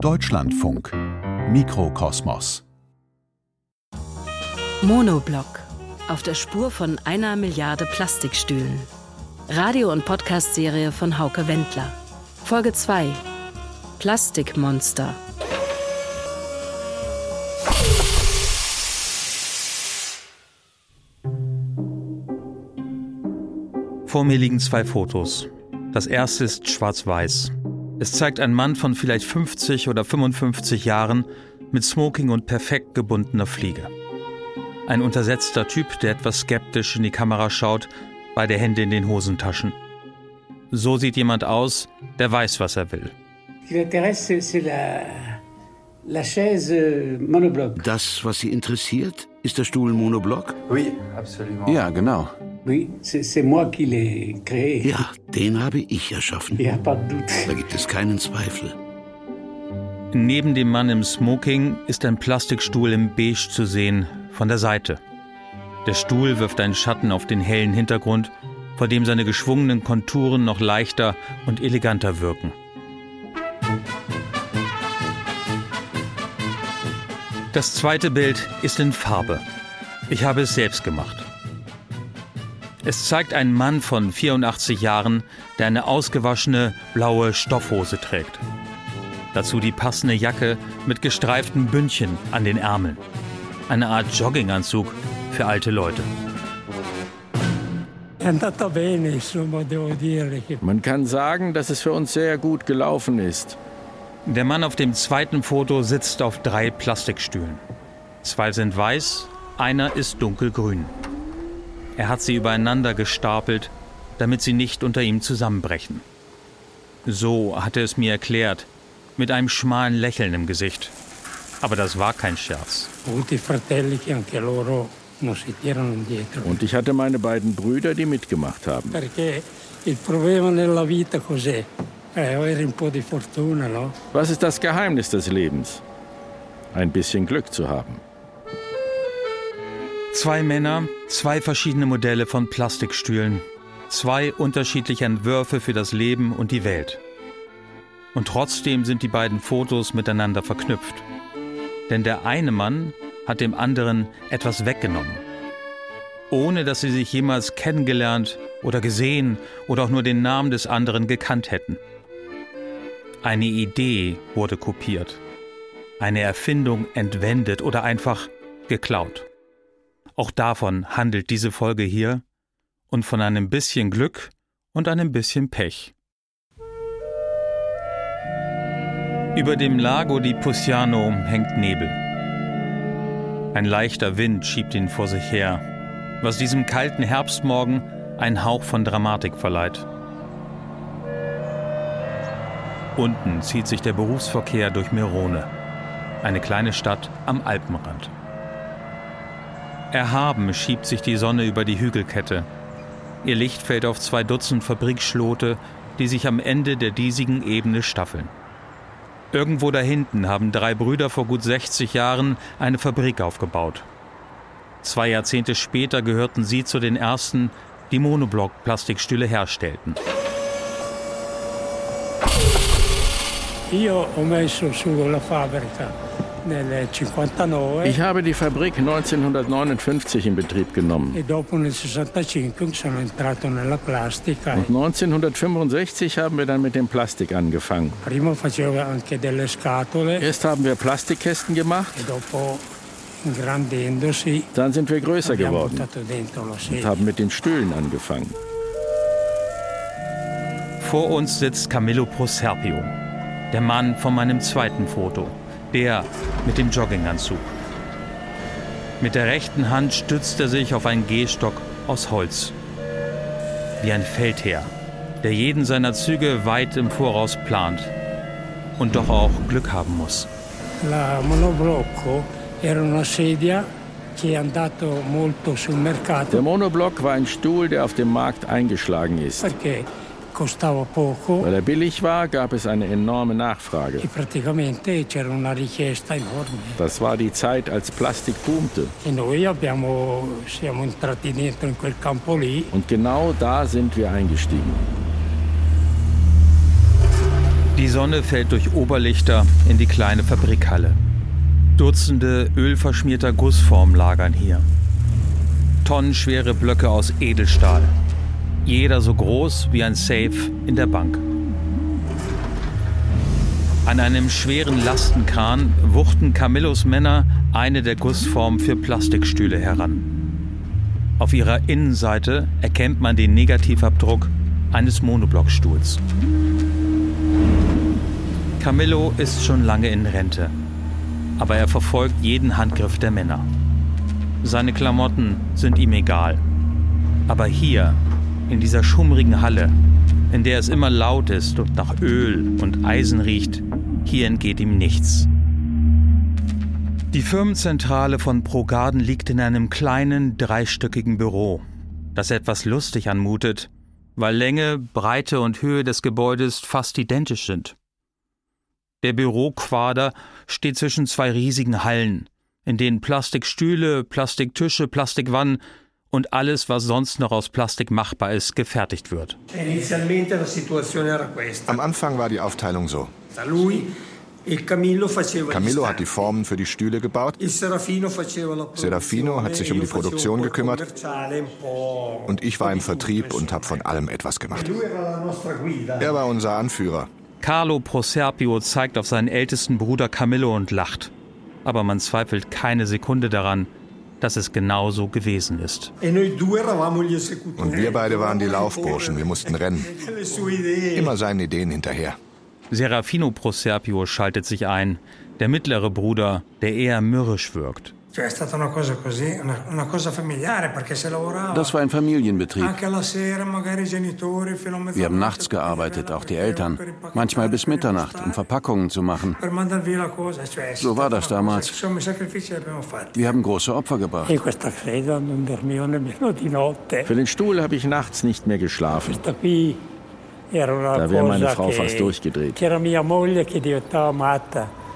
Deutschlandfunk Mikrokosmos Monoblock. Auf der Spur von einer Milliarde Plastikstühlen. Radio- und Podcast-Serie von Hauke Wendler. Folge 2. Plastikmonster. Vor mir liegen zwei Fotos. Das erste ist schwarz-weiß. Es zeigt einen Mann von vielleicht 50 oder 55 Jahren mit Smoking und perfekt gebundener Fliege. Ein untersetzter Typ, der etwas skeptisch in die Kamera schaut, beide Hände in den Hosentaschen. So sieht jemand aus, der weiß, was er will. Das, was Sie interessiert, ist der Stuhl Monoblock? Ja, genau. Ja, den habe ich erschaffen. Da gibt es keinen Zweifel. Neben dem Mann im Smoking ist ein Plastikstuhl im Beige zu sehen, von der Seite. Der Stuhl wirft einen Schatten auf den hellen Hintergrund, vor dem seine geschwungenen Konturen noch leichter und eleganter wirken. Das zweite Bild ist in Farbe. Ich habe es selbst gemacht. Es zeigt einen Mann von 84 Jahren, der eine ausgewaschene blaue Stoffhose trägt. Dazu die passende Jacke mit gestreiften Bündchen an den Ärmeln. Eine Art Jogginganzug für alte Leute. Man kann sagen, dass es für uns sehr gut gelaufen ist. Der Mann auf dem zweiten Foto sitzt auf drei Plastikstühlen. Zwei sind weiß, einer ist dunkelgrün. Er hat sie übereinander gestapelt, damit sie nicht unter ihm zusammenbrechen. So hatte es mir erklärt, mit einem schmalen Lächeln im Gesicht. Aber das war kein Scherz. Und ich hatte meine beiden Brüder, die mitgemacht haben. Was ist das Geheimnis des Lebens? Ein bisschen Glück zu haben. Zwei Männer, zwei verschiedene Modelle von Plastikstühlen, zwei unterschiedliche Entwürfe für das Leben und die Welt. Und trotzdem sind die beiden Fotos miteinander verknüpft. Denn der eine Mann hat dem anderen etwas weggenommen. Ohne dass sie sich jemals kennengelernt oder gesehen oder auch nur den Namen des anderen gekannt hätten. Eine Idee wurde kopiert. Eine Erfindung entwendet oder einfach geklaut. Auch davon handelt diese Folge hier und von einem bisschen Glück und einem bisschen Pech. Über dem Lago di Pusiano hängt Nebel. Ein leichter Wind schiebt ihn vor sich her, was diesem kalten Herbstmorgen einen Hauch von Dramatik verleiht. Unten zieht sich der Berufsverkehr durch Merone, eine kleine Stadt am Alpenrand. Erhaben schiebt sich die Sonne über die Hügelkette. Ihr Licht fällt auf zwei Dutzend Fabrikschlote, die sich am Ende der diesigen Ebene staffeln. Irgendwo dahinten haben drei Brüder vor gut 60 Jahren eine Fabrik aufgebaut. Zwei Jahrzehnte später gehörten sie zu den ersten, die Monoblock-Plastikstühle herstellten. Ich habe die Fabrik 1959 in Betrieb genommen. Und 1965 haben wir dann mit dem Plastik angefangen. Erst haben wir Plastikkästen gemacht. Dann sind wir größer geworden und haben mit den Stühlen angefangen. Vor uns sitzt Camillo Proserpio, der Mann von meinem zweiten Foto, der mit dem Jogginganzug. Mit der rechten Hand stützt er sich auf einen Gehstock aus Holz. Wie ein Feldherr, der jeden seiner Züge weit im Voraus plant und doch auch Glück haben muss. La Monoblocco era una sedia che è andato molto sul mercato. Der Monoblock war ein Stuhl, der auf dem Markt eingeschlagen ist. Perché. Weil er billig war, gab es eine enorme Nachfrage. E. Das war die Zeit, als Plastik boomte. E. Und genau da sind wir eingestiegen. Die Sonne fällt durch Oberlichter in die kleine Fabrikhalle. Dutzende ölverschmierter Gussformen lagern hier. Tonnenschwere Blöcke aus Edelstahl. Jeder so groß wie ein Safe in der Bank. An einem schweren Lastenkran wuchten Camillos Männer eine der Gussformen für Plastikstühle heran. Auf ihrer Innenseite erkennt man den Negativabdruck eines Monoblockstuhls. Camillo ist schon lange in Rente, aber er verfolgt jeden Handgriff der Männer. Seine Klamotten sind ihm egal. Aber hier, in dieser schummrigen Halle, in der es immer laut ist und nach Öl und Eisen riecht, hier entgeht ihm nichts. Die Firmenzentrale von Progarden liegt in einem kleinen, dreistöckigen Büro, das etwas lustig anmutet, weil Länge, Breite und Höhe des Gebäudes fast identisch sind. Der Büroquader steht zwischen zwei riesigen Hallen, in denen Plastikstühle, Plastiktische, Plastikwannen und alles, was sonst noch aus Plastik machbar ist, gefertigt wird. Am Anfang war die Aufteilung so. Camillo hat die Formen für die Stühle gebaut. Serafino hat sich um die Produktion gekümmert. Und ich war im Vertrieb und habe von allem etwas gemacht. Er war unser Anführer. Carlo Proserpio zeigt auf seinen ältesten Bruder Camillo und lacht. Aber man zweifelt keine Sekunde daran, dass es genauso gewesen ist. Und wir beide waren die Laufburschen, wir mussten rennen. Immer seinen Ideen hinterher. Serafino Proserpio schaltet sich ein, der mittlere Bruder, der eher mürrisch wirkt. Das war ein Familienbetrieb. Wir haben nachts gearbeitet, auch die Eltern. Manchmal bis Mitternacht, um Verpackungen zu machen. So war das damals. Wir haben große Opfer gebracht. Für den Stuhl habe ich nachts nicht mehr geschlafen. Da wäre meine Frau fast durchgedreht.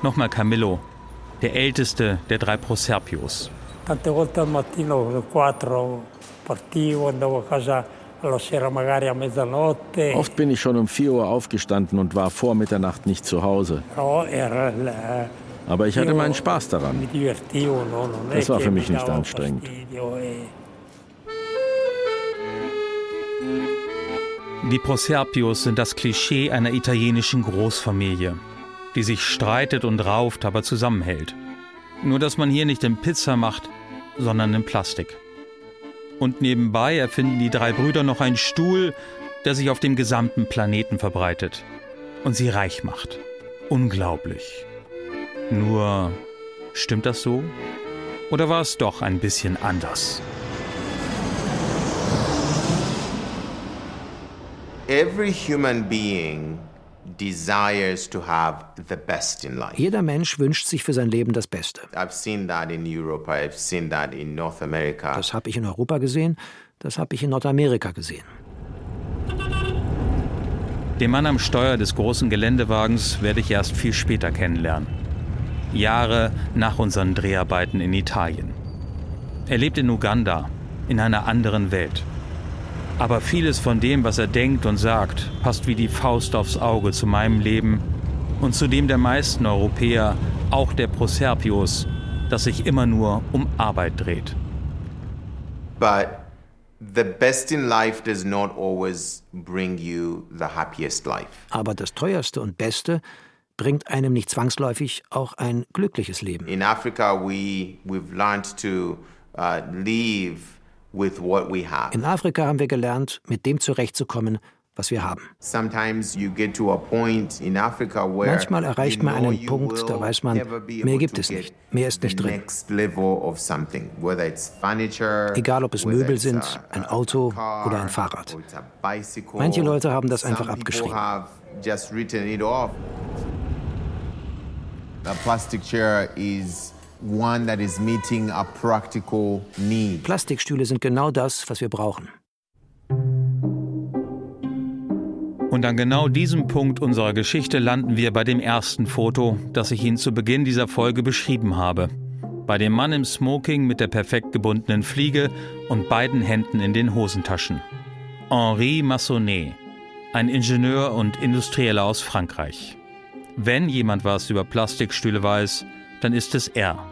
Nochmal Camillo, der älteste der drei Proserpios. Oft bin ich schon um 4 Uhr aufgestanden und war vor Mitternacht nicht zu Hause. Aber ich hatte meinen Spaß daran. Das war für mich nicht anstrengend. Die Proserpios sind das Klischee einer italienischen Großfamilie die sich streitet und rauft, aber zusammenhält. Nur dass man hier nicht in Pizza macht, sondern in Plastik. Und nebenbei erfinden die drei Brüder noch einen Stuhl, der sich auf dem gesamten Planeten verbreitet und sie reich macht. Unglaublich. Nur, stimmt das so? Oder war es doch ein bisschen anders? Every human being jeder Mensch wünscht sich für sein Leben das Beste. Das habe ich in Europa gesehen, das habe ich in Nordamerika gesehen. Den Mann am Steuer des großen Geländewagens werde ich erst viel später kennenlernen. Jahre nach unseren Dreharbeiten in Italien. Er lebt in Uganda, in einer anderen Welt. Aber vieles von dem, was er denkt und sagt, passt wie die Faust aufs Auge zu meinem Leben und zu dem der meisten Europäer, auch der Proserpios, das sich immer nur um Arbeit dreht. But the best in life does not always bring you the happiest life. Aber das teuerste und beste bringt einem nicht zwangsläufig auch ein glückliches Leben. In Africa we we've learned to uh, leave in Afrika haben wir gelernt, mit dem zurechtzukommen, was wir haben. Manchmal erreicht man einen Punkt, da weiß man, mehr gibt es nicht, mehr ist nicht drin. Egal ob es Möbel sind, ein Auto oder ein Fahrrad. Manche Leute haben das einfach abgeschrieben. A plastic chair is one that is meeting a practical need. Plastikstühle sind genau das, was wir brauchen. Und an genau diesem Punkt unserer Geschichte landen wir bei dem ersten Foto, das ich Ihnen zu Beginn dieser Folge beschrieben habe. Bei dem Mann im Smoking mit der perfekt gebundenen Fliege und beiden Händen in den Hosentaschen. Henri Massonnet. ein Ingenieur und Industrieller aus Frankreich. Wenn jemand was über Plastikstühle weiß, dann ist es er.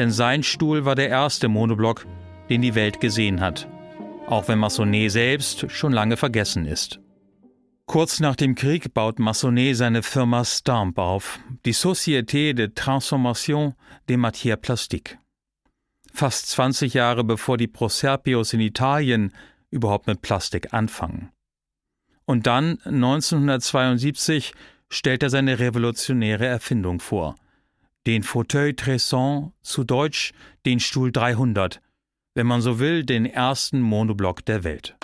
Denn sein Stuhl war der erste Monoblock, den die Welt gesehen hat, auch wenn Massonet selbst schon lange vergessen ist. Kurz nach dem Krieg baut Massonet seine Firma Stamp auf, die Société de Transformation des Matières Plastiques. Fast 20 Jahre bevor die Proserpios in Italien überhaupt mit Plastik anfangen. Und dann, 1972, stellt er seine revolutionäre Erfindung vor. Den Fauteuil Tresson, zu Deutsch den Stuhl 300, wenn man so will, den ersten Monoblock der Welt.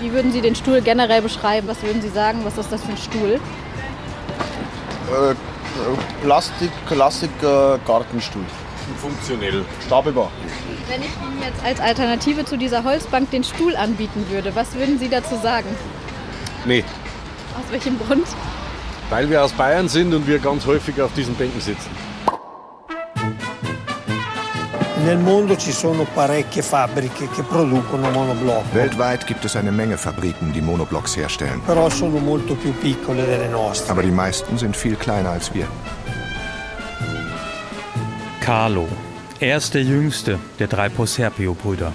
Wie würden Sie den Stuhl generell beschreiben? Was würden Sie sagen? Was ist das für ein Stuhl? Äh, Plastik, Klassik, äh, Gartenstuhl. Funktionell. Stapelbar. Wenn ich Ihnen jetzt als Alternative zu dieser Holzbank den Stuhl anbieten würde, was würden Sie dazu sagen? Nee. Aus welchem Grund? Weil wir aus Bayern sind und wir ganz häufig auf diesen Bänken sitzen. Weltweit gibt es eine Menge Fabriken, die Monoblocks herstellen. Aber die meisten sind viel kleiner als wir. Carlo. Er ist der jüngste der drei Proserpio-Brüder.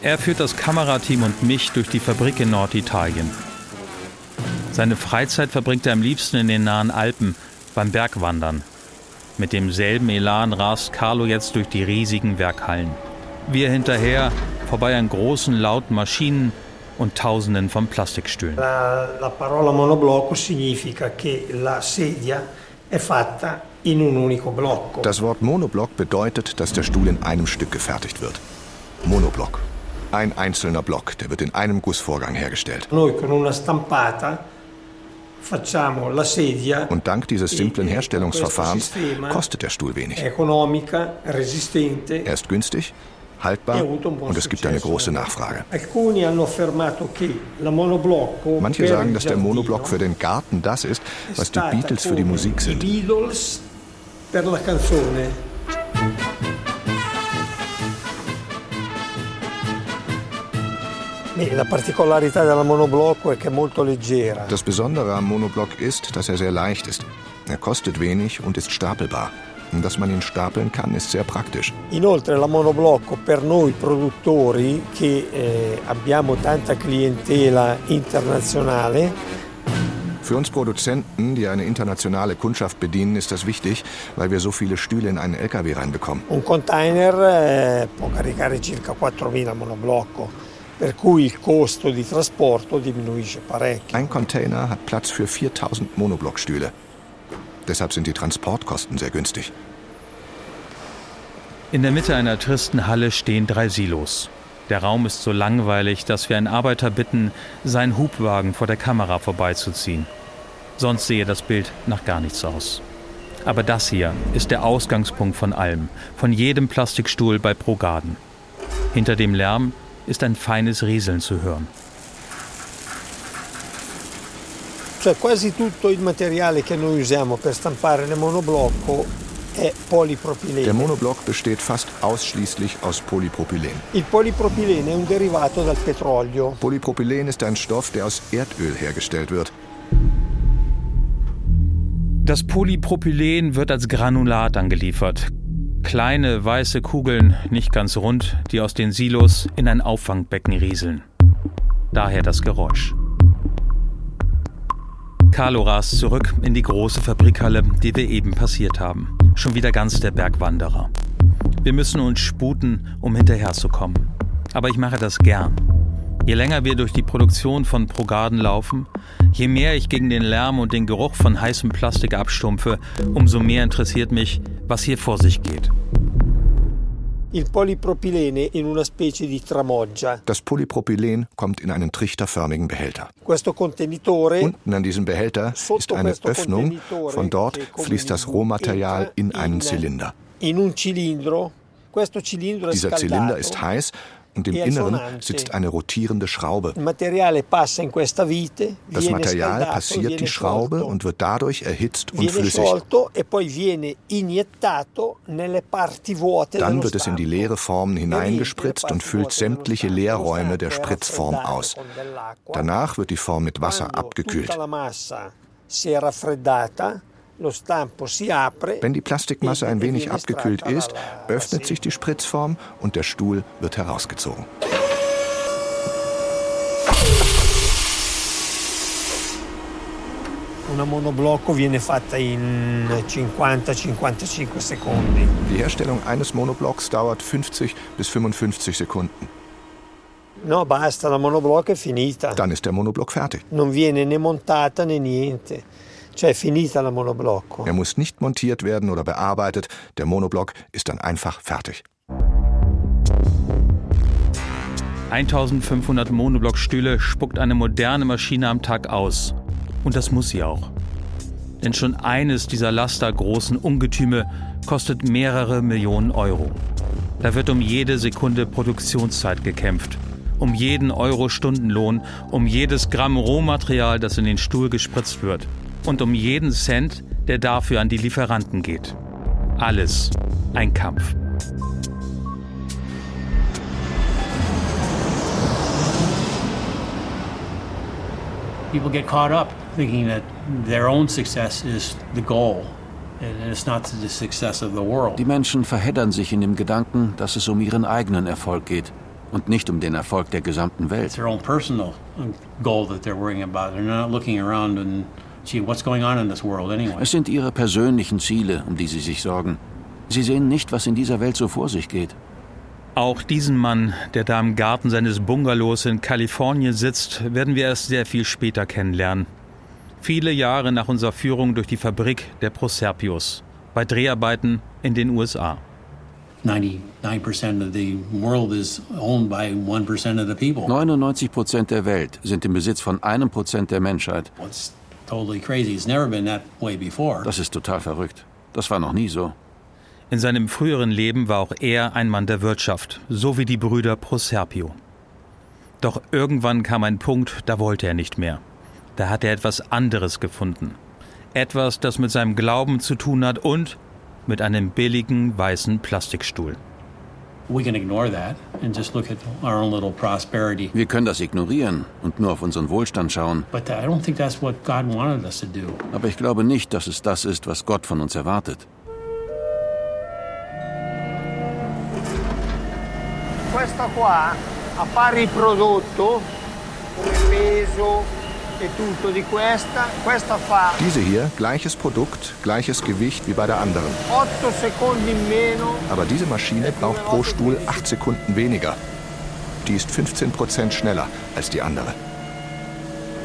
Er führt das Kamerateam und mich durch die Fabrik in Norditalien. Seine Freizeit verbringt er am liebsten in den nahen Alpen beim Bergwandern. Mit demselben Elan rast Carlo jetzt durch die riesigen Werkhallen. Wir hinterher, vorbei an großen, lauten Maschinen und Tausenden von Plastikstühlen. La, la parola monoblocco significa che la sedia è fatta Das Wort Monoblock bedeutet, dass der Stuhl in einem Stück gefertigt wird. Monoblock. Ein einzelner Block, der wird in einem Gussvorgang hergestellt. Und dank dieses simplen Herstellungsverfahrens kostet der Stuhl wenig. Er ist günstig, haltbar e und es gibt eine große Nachfrage. Manche sagen, dass der Monoblock für den Garten das ist, was die Beatles für die Musik sind. Das Besondere am Monoblock ist, dass er sehr leicht ist. Er kostet wenig und ist stapelbar. Und dass man ihn stapeln kann, ist sehr praktisch. Inoltre la monoblocco per noi produttori che eh, abbiamo tanta clientela internazionale für uns Produzenten, die eine internationale Kundschaft bedienen, ist das wichtig, weil wir so viele Stühle in einen LKW reinbekommen. Un container eh, può caricare circa 4000 monoblocco per cui il costo di trasporto diminuisce parecchio. Ein Container hat Platz für 4000 Monoblockstühle. Deshalb sind die Transportkosten sehr günstig. In der Mitte einer tristen Halle stehen drei Silos. Der Raum ist so langweilig, dass wir einen Arbeiter bitten, seinen Hubwagen vor der Kamera vorbeizuziehen. Sonst sehe das Bild nach gar nichts aus. Aber das hier ist der Ausgangspunkt von allem, von jedem Plastikstuhl bei Progarden. Hinter dem Lärm ist ein feines Rieseln zu hören. Quasi tutto il materiale che noi usiamo per stampare le monoblocco. Der Monoblock besteht fast ausschließlich aus Polypropylen. Il polipropilene è un derivato dal petrolio. Polypropylen ist ein Stoff, der aus Erdöl hergestellt wird. Das Polypropylen wird als Granulat angeliefert. Kleine weiße Kugeln, nicht ganz rund, die aus den Silos in ein Auffangbecken rieseln. Daher das Geräusch. Carlo rast zurück in die große Fabrikhalle, die wir eben passiert haben. Schon wieder ganz der Bergwanderer. Wir müssen uns sputen, um hinterherzukommen. Aber ich mache das gern. Je länger wir durch die Produktion von Progarden laufen, je mehr ich gegen den Lärm und den Geruch von heißem Plastik abstumpfe, umso mehr interessiert mich, was hier vor sich geht. Il polipropilene in una specie di tramoggia. Das Polypropylen kommt in einen trichterförmigen Behälter. Questo contenitore Unten an diesem Behälter ist eine Öffnung. Von dort fließt das Rohmaterial in einen Zylinder. In un cilindro. Questo cilindro Dieser Zylinder ist heiß und im Inneren sitzt eine rotierende Schraube. Das Material passiert die Schraube und wird dadurch erhitzt und flüssig. Dann wird es in die leere Formen hineingespritzt und füllt sämtliche Leerräume der Spritzform aus. Danach wird die Form mit Wasser abgekühlt. Wenn die Plastikmasse ein wenig abgekühlt ist, öffnet sich die Spritzform und der Stuhl wird herausgezogen. Una monoblocco viene fatta in 50-55 secondi. Die Herstellung eines Monoblocks dauert 50 bis 55 Sekunden. No, basta, la monoblocco è finita. Dann ist der Monoblock fertig. Non viene né montata né niente. Er muss nicht montiert werden oder bearbeitet. Der Monoblock ist dann einfach fertig. 1500 Monoblockstühle spuckt eine moderne Maschine am Tag aus. Und das muss sie auch. Denn schon eines dieser lastergroßen Ungetüme kostet mehrere Millionen Euro. Da wird um jede Sekunde Produktionszeit gekämpft, um jeden Euro Stundenlohn, um jedes Gramm Rohmaterial, das in den Stuhl gespritzt wird und um jeden Cent, der dafür an die Lieferanten geht. Alles ein Kampf. People get caught up thinking that their own success is the goal. Die Menschen verheddern sich in dem Gedanken, dass es um ihren eigenen Erfolg geht und nicht um den Erfolg der gesamten Welt. Es sind ihre persönlichen Ziele, um die sie sich sorgen. Sie sehen nicht, was in dieser Welt so vor sich geht. Auch diesen Mann, der da im Garten seines Bungalows in Kalifornien sitzt, werden wir erst sehr viel später kennenlernen. Viele Jahre nach unserer Führung durch die Fabrik der Proserpius bei Dreharbeiten in den USA. 99 Prozent der Welt sind im Besitz von einem Prozent der Menschheit. Das ist total verrückt. Das war noch nie so. In seinem früheren Leben war auch er ein Mann der Wirtschaft, so wie die Brüder Proserpio. Doch irgendwann kam ein Punkt, da wollte er nicht mehr. Da hat er etwas anderes gefunden. Etwas, das mit seinem Glauben zu tun hat und mit einem billigen weißen Plastikstuhl. Wir können das ignorieren und nur auf unseren Wohlstand schauen. Aber ich glaube nicht, dass es das ist, was Gott von uns erwartet. Questo qua, a pari prodotto, come peso e tutto di questa, questa fa Diese hier, gleiches Produkt, gleiches Gewicht wie bei der anderen. 8 Sekunden in meno. Aber diese Maschine braucht pro Stuhl 8 Sekunden weniger. Die ist 15 Prozent schneller als die andere.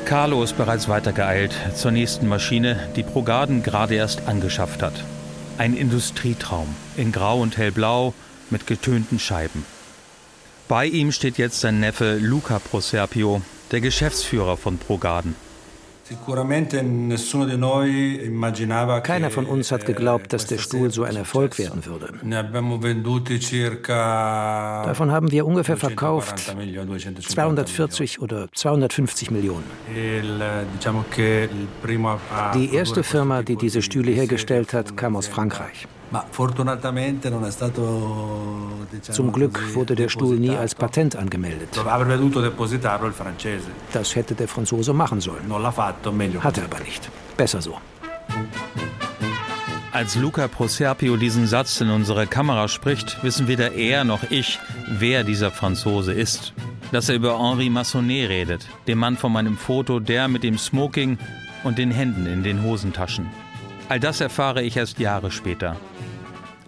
Carlo ist bereits weitergeeilt zur nächsten Maschine, die Progarden gerade erst angeschafft hat. Ein Industrietraum in Grau und Hellblau mit getönten Scheiben. Bei ihm steht jetzt sein Neffe Luca Proserpio, der Geschäftsführer von Progarden. Keiner von uns hat geglaubt, dass der Stuhl so ein Erfolg werden würde. Davon haben wir ungefähr verkauft 240 oder 250 Millionen. Die erste Firma, die diese Stühle hergestellt hat, kam aus Frankreich. Zum Glück wurde der Stuhl nie als Patent angemeldet. Das hätte der Franzose machen sollen. Hatte aber nicht. Besser so. Als Luca Proserpio diesen Satz in unsere Kamera spricht, wissen weder er noch ich, wer dieser Franzose ist. Dass er über Henri Massonnet redet, dem Mann von meinem Foto, der mit dem Smoking und den Händen in den Hosentaschen. All das erfahre ich erst Jahre später.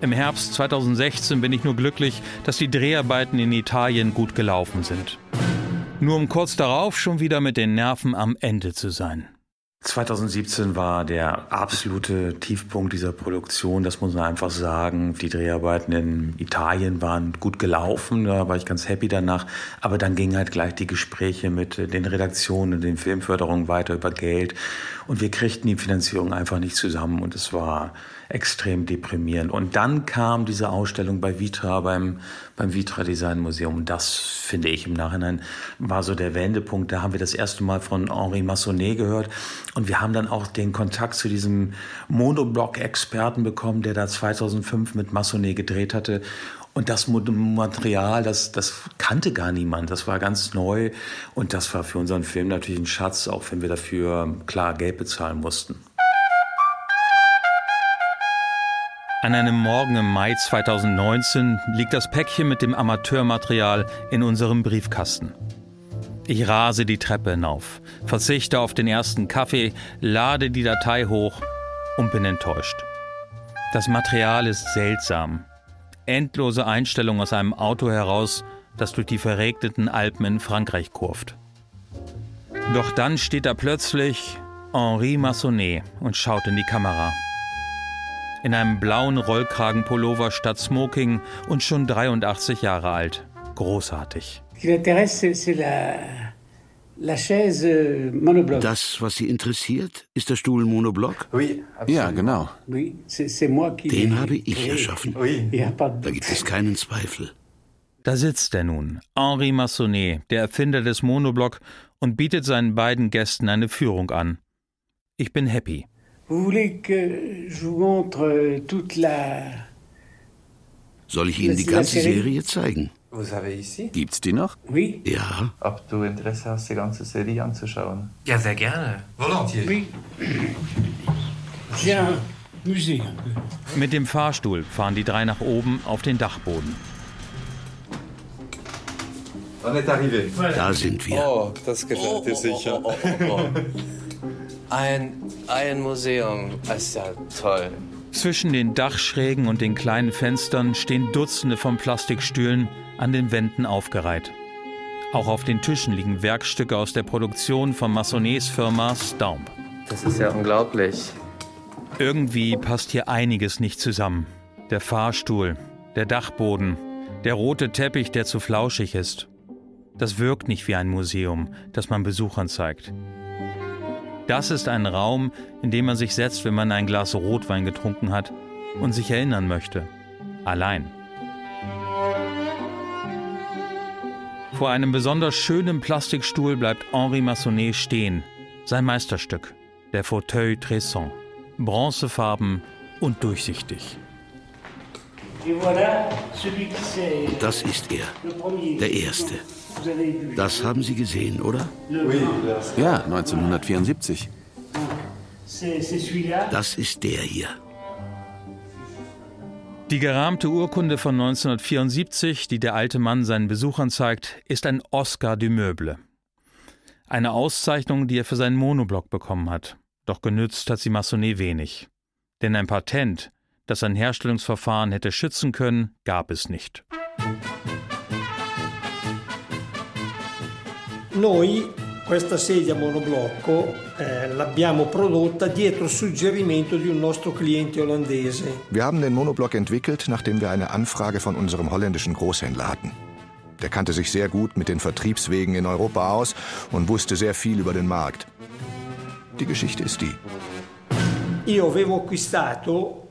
Im Herbst 2016 bin ich nur glücklich, dass die Dreharbeiten in Italien gut gelaufen sind. Nur um kurz darauf schon wieder mit den Nerven am Ende zu sein. 2017 war der absolute Tiefpunkt dieser Produktion, das muss man einfach sagen. Die Dreharbeiten in Italien waren gut gelaufen, da war ich ganz happy danach. Aber dann gingen halt gleich die Gespräche mit den Redaktionen und den Filmförderungen weiter über Geld. Und wir kriegten die Finanzierung einfach nicht zusammen und es war extrem deprimierend. Und dann kam diese Ausstellung bei Vitra, beim, beim Vitra Design Museum. Das finde ich im Nachhinein war so der Wendepunkt. Da haben wir das erste Mal von Henri Massonnet gehört. Und wir haben dann auch den Kontakt zu diesem Monoblock-Experten bekommen, der da 2005 mit Massonnet gedreht hatte. Und das Material, das, das kannte gar niemand. Das war ganz neu. Und das war für unseren Film natürlich ein Schatz, auch wenn wir dafür klar Geld bezahlen mussten. An einem Morgen im Mai 2019 liegt das Päckchen mit dem Amateurmaterial in unserem Briefkasten. Ich rase die Treppe hinauf, verzichte auf den ersten Kaffee, lade die Datei hoch und bin enttäuscht. Das Material ist seltsam. Endlose Einstellungen aus einem Auto heraus, das durch die verregneten Alpen in Frankreich kurft. Doch dann steht da plötzlich Henri Massonnet und schaut in die Kamera in einem blauen Rollkragenpullover statt Smoking und schon 83 Jahre alt. Großartig. Das, was Sie interessiert, ist der Stuhl Monoblock? Ja, genau. Den habe ich erschaffen. Da gibt es keinen Zweifel. Da sitzt er nun, Henri Massonnet, der Erfinder des Monoblock, und bietet seinen beiden Gästen eine Führung an. Ich bin happy. La. Soll ich Ihnen die ganze Serie zeigen? Gibt's die noch? Oui. Ja. Ob du Interesse hast, die ganze Serie anzuschauen? Ja, sehr gerne. Volontiers. Oui. Mit dem Fahrstuhl fahren die drei nach oben auf den Dachboden. Da sind wir. Oh, das gefällt dir sicher. Ein, ein Museum, das ist ja toll. Zwischen den Dachschrägen und den kleinen Fenstern stehen Dutzende von Plastikstühlen an den Wänden aufgereiht. Auch auf den Tischen liegen Werkstücke aus der Produktion von Massonets Firma Staub. Das ist ja unglaublich. Irgendwie passt hier einiges nicht zusammen. Der Fahrstuhl, der Dachboden, der rote Teppich, der zu flauschig ist. Das wirkt nicht wie ein Museum, das man Besuchern zeigt. Das ist ein Raum, in dem man sich setzt, wenn man ein Glas Rotwein getrunken hat und sich erinnern möchte. Allein. Vor einem besonders schönen Plastikstuhl bleibt Henri Massonnet stehen. Sein Meisterstück, der Fauteuil Tresson. Bronzefarben und durchsichtig. Das ist er, der Erste. Das haben Sie gesehen, oder? Ja, 1974. Das ist der hier. Die gerahmte Urkunde von 1974, die der alte Mann seinen Besuchern zeigt, ist ein Oscar du Meuble. Eine Auszeichnung, die er für seinen Monoblock bekommen hat. Doch genützt hat sie Massonnet wenig. Denn ein Patent, das sein Herstellungsverfahren hätte schützen können, gab es nicht. Noi questa sedia monoblocco eh, l'abbiamo prodotta dietro suggerimento di un nostro cliente olandese. Wir haben den Monoblock entwickelt, nachdem wir eine Anfrage von unserem holländischen Großhändler hatten. Der kannte sich sehr gut mit den Vertriebswegen in Europa aus und wusste sehr viel über den Markt. Die Geschichte ist die. Io avevo acquistato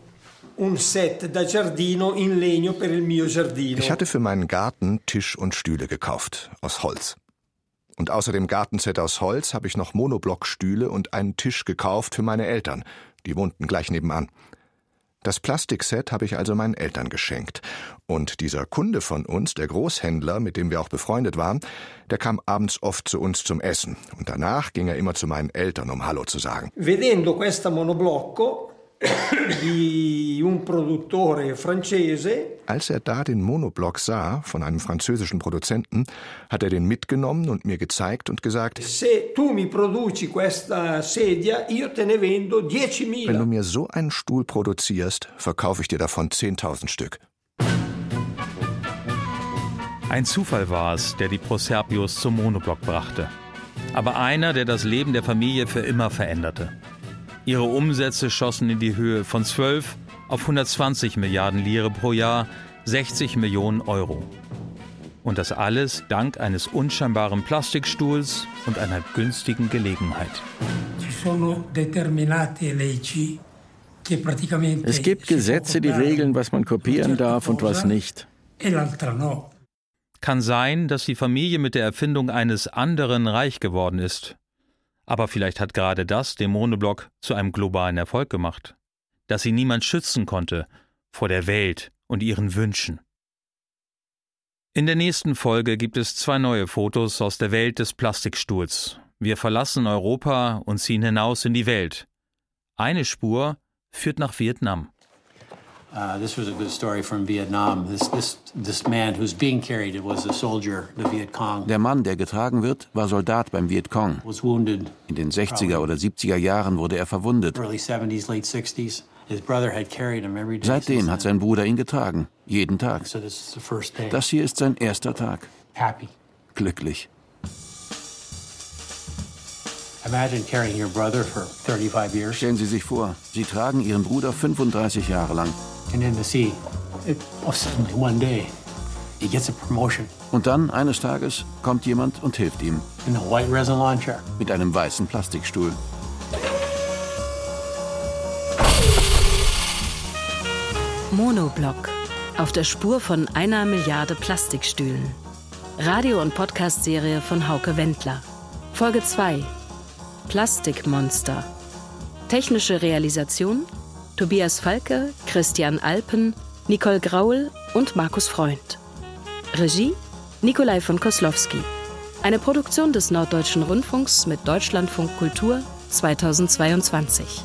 un set da giardino in legno per il mio giardino. Ich hatte für meinen Garten Tisch und Stühle gekauft aus Holz. Und außer dem Gartenset aus Holz habe ich noch Monoblockstühle und einen Tisch gekauft für meine Eltern. Die wohnten gleich nebenan. Das Plastikset habe ich also meinen Eltern geschenkt. Und dieser Kunde von uns, der Großhändler, mit dem wir auch befreundet waren, der kam abends oft zu uns zum Essen. Und danach ging er immer zu meinen Eltern, um Hallo zu sagen. Vedendo questa monoblocco di un produttore francese. Als er da den Monoblock sah von einem französischen Produzenten, hat er den mitgenommen und mir gezeigt und gesagt: Se tu mi produci questa sedia, io te ne vendo 10.000. Wenn du mir so einen Stuhl produzierst, verkaufe ich dir davon 10.000 Stück. Ein Zufall war es, der die Proserpios zum Monoblock brachte. Aber einer, der das Leben der Familie für immer veränderte. Ihre Umsätze schossen in die Höhe von 12 auf 120 Milliarden Lire pro Jahr, 60 Millionen Euro. Und das alles dank eines unscheinbaren Plastikstuhls und einer günstigen Gelegenheit. Es gibt Gesetze, die regeln, was man kopieren darf und was nicht. E Kann sein, dass die Familie mit der Erfindung eines anderen reich geworden ist. Aber vielleicht hat gerade das den Monoblock zu einem globalen Erfolg gemacht. Dass sie niemand schützen konnte vor der Welt und ihren Wünschen. In der nächsten Folge gibt es zwei neue Fotos aus der Welt des Plastikstuhls. Wir verlassen Europa und ziehen hinaus in die Welt. Eine Spur führt nach Vietnam. Uh, this was a good story from Vietnam. This, this, this man who's being carried was a soldier, the Viet Cong. Der Mann, der getragen wird, war Soldat beim Viet Cong. Was wounded. In den 60er oder 70er Jahren wurde er verwundet. Early 70s, late 60s. Seitdem hat sein Bruder ihn getragen, jeden Tag. Das hier ist sein erster Tag. Glücklich. Stellen Sie sich vor, Sie tragen Ihren Bruder 35 Jahre lang. Und dann, eines Tages, kommt jemand und hilft ihm. Mit einem weißen Plastikstuhl. Monoblock. Auf der Spur von einer Milliarde Plastikstühlen. Radio- und Podcast-Serie von Hauke Wendler. Folge 2. Plastikmonster. Technische Realisation: Tobias Falke, Christian Alpen, Nicole Graul und Markus Freund. Regie: Nikolai von Koslowski. Eine Produktion des Norddeutschen Rundfunks mit Deutschlandfunk Kultur 2022.